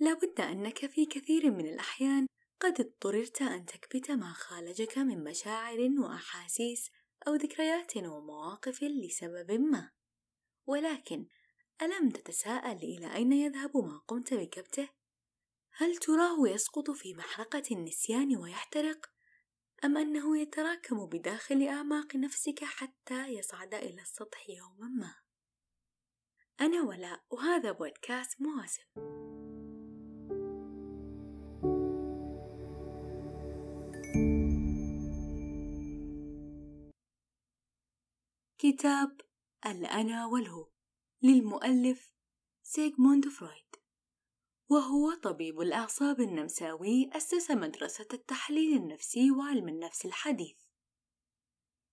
لابد أنك في كثير من الأحيان قد اضطررت أن تكبت ما خالجك من مشاعر وأحاسيس أو ذكريات ومواقف لسبب ما ولكن ألم تتساءل إلى أين يذهب ما قمت بكبته؟ هل تراه يسقط في محرقة النسيان ويحترق؟ أم أنه يتراكم بداخل أعماق نفسك حتى يصعد إلى السطح يوما ما؟ أنا ولاء وهذا بودكاست مواسم كتاب الأنا والهو للمؤلف سيغموند فرويد وهو طبيب الأعصاب النمساوي أسس مدرسة التحليل النفسي وعلم النفس الحديث.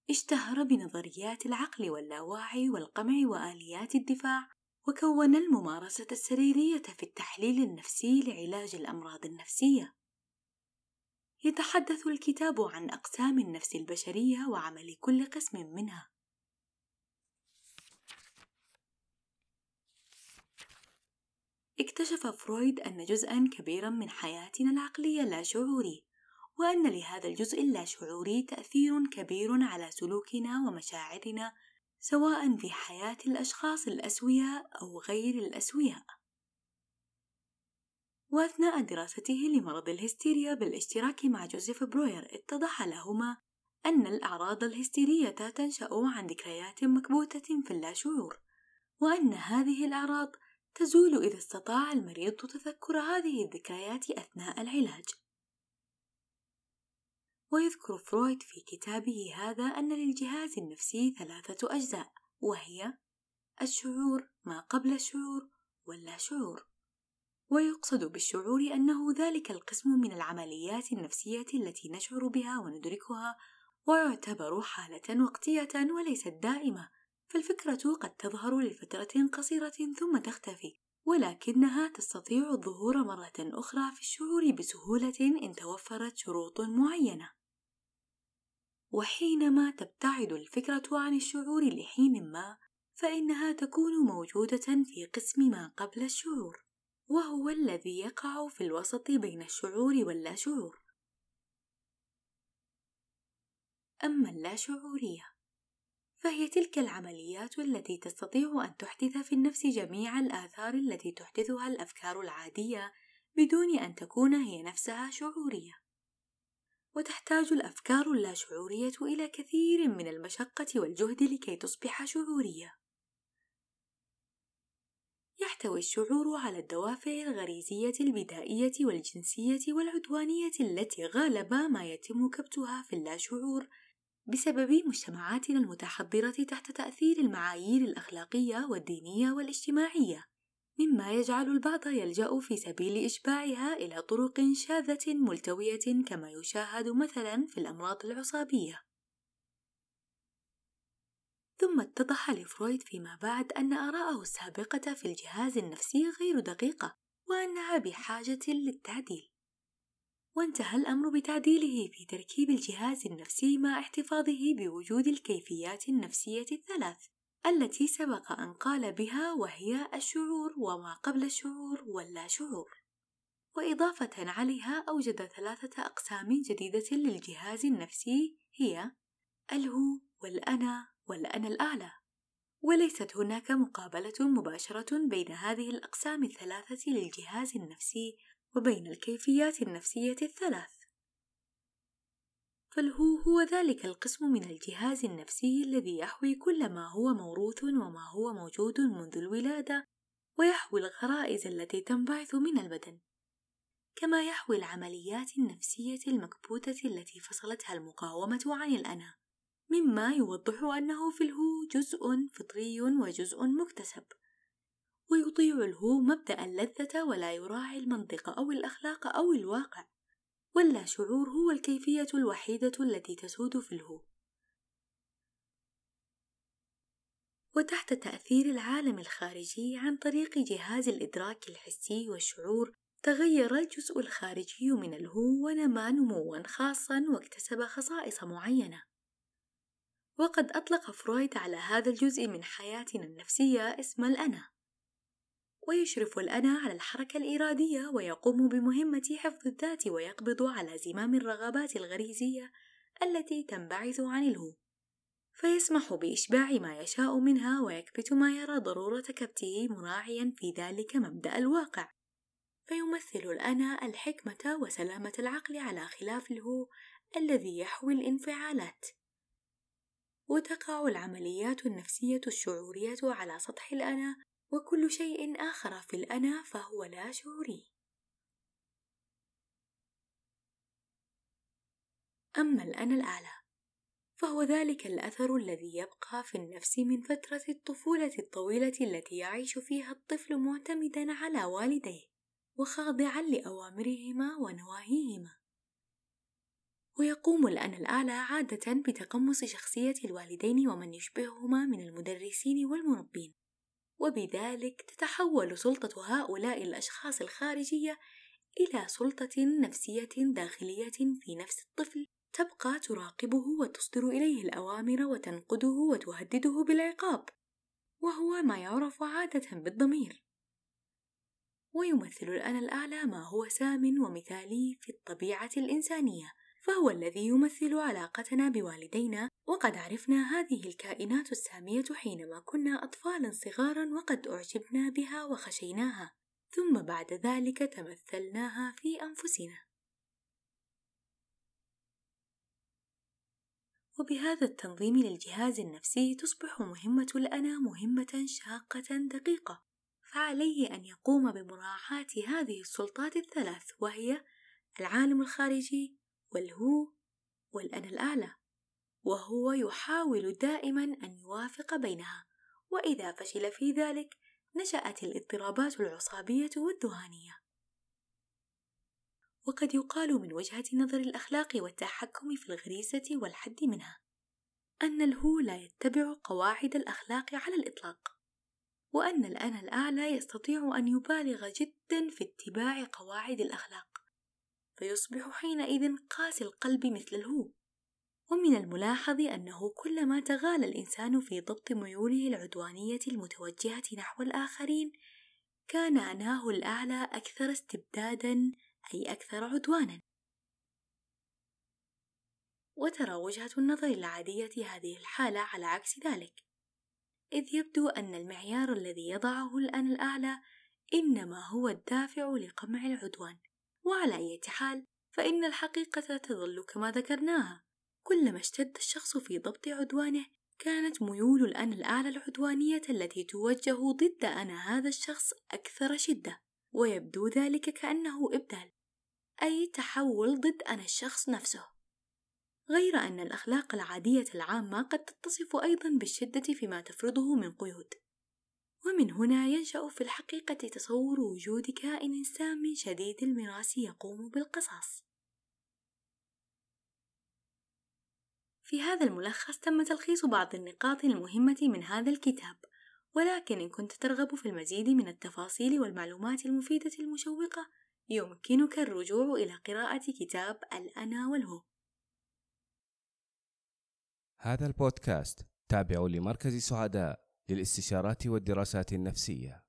اشتهر بنظريات العقل واللاواعي والقمع وآليات الدفاع وكون الممارسة السريرية في التحليل النفسي لعلاج الأمراض النفسية. يتحدث الكتاب عن أقسام النفس البشرية وعمل كل قسم منها. اكتشف فرويد أن جزءًا كبيرًا من حياتنا العقلية لا شعوري، وأن لهذا الجزء اللاشعوري تأثير كبير على سلوكنا ومشاعرنا سواء في حياة الأشخاص الأسوياء أو غير الأسوياء. وأثناء دراسته لمرض الهستيريا بالاشتراك مع جوزيف بروير اتضح لهما أن الأعراض الهستيرية تنشأ عن ذكريات مكبوتة في اللاشعور، وأن هذه الأعراض تزول إذا استطاع المريض تذكر هذه الذكريات أثناء العلاج. ويذكر فرويد في كتابه هذا أن للجهاز النفسي ثلاثة أجزاء وهي الشعور ما قبل الشعور واللا شعور ويقصد بالشعور أنه ذلك القسم من العمليات النفسية التي نشعر بها وندركها ويعتبر حالة وقتية وليست دائمة فالفكرة قد تظهر لفترة قصيرة ثم تختفي ولكنها تستطيع الظهور مرة أخرى في الشعور بسهولة إن توفرت شروط معينة. وحينما تبتعد الفكرة عن الشعور لحين ما فإنها تكون موجودة في قسم ما قبل الشعور وهو الذي يقع في الوسط بين الشعور واللاشعور أما اللاشعورية فهي تلك العمليات التي تستطيع أن تحدث في النفس جميع الآثار التي تحدثها الأفكار العادية بدون أن تكون هي نفسها شعورية. وتحتاج الأفكار اللاشعورية إلى كثير من المشقة والجهد لكي تصبح شعورية. يحتوي الشعور على الدوافع الغريزية البدائية والجنسية والعدوانية التي غالبا ما يتم كبتها في اللاشعور بسبب مجتمعاتنا المتحضرة تحت تأثير المعايير الأخلاقية والدينية والاجتماعية، مما يجعل البعض يلجأ في سبيل إشباعها إلى طرق شاذة ملتوية كما يشاهد مثلا في الأمراض العصابية. ثم اتضح لفرويد فيما بعد أن آراءه السابقة في الجهاز النفسي غير دقيقة، وأنها بحاجة للتعديل. وانتهى الأمر بتعديله في تركيب الجهاز النفسي مع احتفاظه بوجود الكيفيات النفسية الثلاث التي سبق أن قال بها وهي الشعور وما قبل الشعور واللا شعور وإضافة عليها أوجد ثلاثة أقسام جديدة للجهاز النفسي هي الهو والأنا والأنا الأعلى. وليست هناك مقابلة مباشرة بين هذه الأقسام الثلاثة للجهاز النفسي وبين الكيفيات النفسية الثلاث. فالهو هو ذلك القسم من الجهاز النفسي الذي يحوي كل ما هو موروث وما هو موجود منذ الولادة ويحوي الغرائز التي تنبعث من البدن كما يحوي العمليات النفسية المكبوتة التي فصلتها المقاومة عن الأنا مما يوضح أنه في الهو جزء فطري وجزء مكتسب. ويطيع الهو مبدأ اللذة ولا يراعي المنطق أو الأخلاق أو الواقع واللا شعور هو الكيفية الوحيدة التي تسود في الهو وتحت تأثير العالم الخارجي عن طريق جهاز الإدراك الحسي والشعور تغير الجزء الخارجي من الهو ونما نموا خاصا واكتسب خصائص معينة. وقد أطلق فرويد على هذا الجزء من حياتنا النفسية اسم الأنا. ويشرف الأنا على الحركة الإرادية ويقوم بمهمة حفظ الذات ويقبض على زمام الرغبات الغريزية التي تنبعث عن الهو. فيسمح بإشباع ما يشاء منها ويكبت ما يرى ضرورة كبته مراعيا في ذلك مبدأ الواقع. فيمثل الأنا الحكمة وسلامة العقل على خلاف الهو الذي يحوي الانفعالات. وتقع العمليات النفسية الشعورية على سطح الأنا وكل شيء آخر في الأنا فهو لا شعوري. أما الأنا الأعلى فهو ذلك الأثر الذي يبقى في النفس من فترة الطفولة الطويلة التي يعيش فيها الطفل معتمدا على والديه وخاضعا لأوامرهما ونواهيهما. ويقوم الأنا الأعلى عادة بتقمص شخصية الوالدين ومن يشبههما من المدرسين والمربين. وبذلك تتحول سلطة هؤلاء الأشخاص الخارجية إلى سلطة نفسية داخلية في نفس الطفل. تبقى تراقبه وتصدر إليه الأوامر وتنقده وتهدده بالعقاب وهو ما يعرف عادة بالضمير. ويمثل الأنا الأعلى ما هو سام ومثالي في الطبيعة الإنسانية. فهو الذي يمثل علاقتنا بوالدينا وقد عرفنا هذه الكائنات السامية حينما كنا أطفالا صغارا وقد أعجبنا بها وخشيناها ثم بعد ذلك تمثلناها في أنفسنا. وبهذا التنظيم للجهاز النفسي تصبح مهمة الأنا مهمة شاقة دقيقة فعليه أن يقوم بمراعاة هذه السلطات الثلاث وهي العالم الخارجي والهو والأنا الأعلى وهو يحاول دائما أن يوافق بينها. وإذا فشل في ذلك نشأت الاضطرابات العصابية والذهانية وقد يقال من وجهة نظر الأخلاق والتحكم في الغريزة والحد منها أن الهو لا يتبع قواعد الأخلاق على الإطلاق وأن الأنا الأعلى يستطيع أن يبالغ جدا في اتباع قواعد الأخلاق. فيصبح حينئذ قاسي القلب مثل الهو. ومن الملاحظ أنه كلما تغالى الإنسان في ضبط ميوله العدوانية المتوجهة نحو الآخرين كان أناه الأعلى أكثر استبدادا أي أكثر عدوانا. وترى وجهة النظر العادية هذه الحالة على عكس ذلك. إذ يبدو أن المعيار الذي يضعه الأنا الأعلى إنما هو الدافع لقمع العدوان. وعلى أي حال فإن الحقيقة تظل كما ذكرناها. كلما اشتد الشخص في ضبط عدوانه كانت ميول الأنا الأعلى العدوانية التي توجه ضد أنا هذا الشخص أكثر شدة ويبدو ذلك كأنه إبدال أي تحول ضد أنا الشخص نفسه. غير أن الأخلاق العادية العامة قد تتصف أيضا بالشدة فيما تفرضه من قيود. ومن هنا ينشأ في الحقيقة تصور وجود كائن سام شديد المراس يقوم بالقصاص. في هذا الملخص تم تلخيص بعض النقاط المهمة من هذا الكتاب ولكن إن كنت ترغب في المزيد من التفاصيل والمعلومات المفيدة المشوقة يمكنك الرجوع إلى قراءة كتاب الأنا والهو. هذا البودكاست تابع لمركز سعداء. للاستشارات والدراسات النفسية.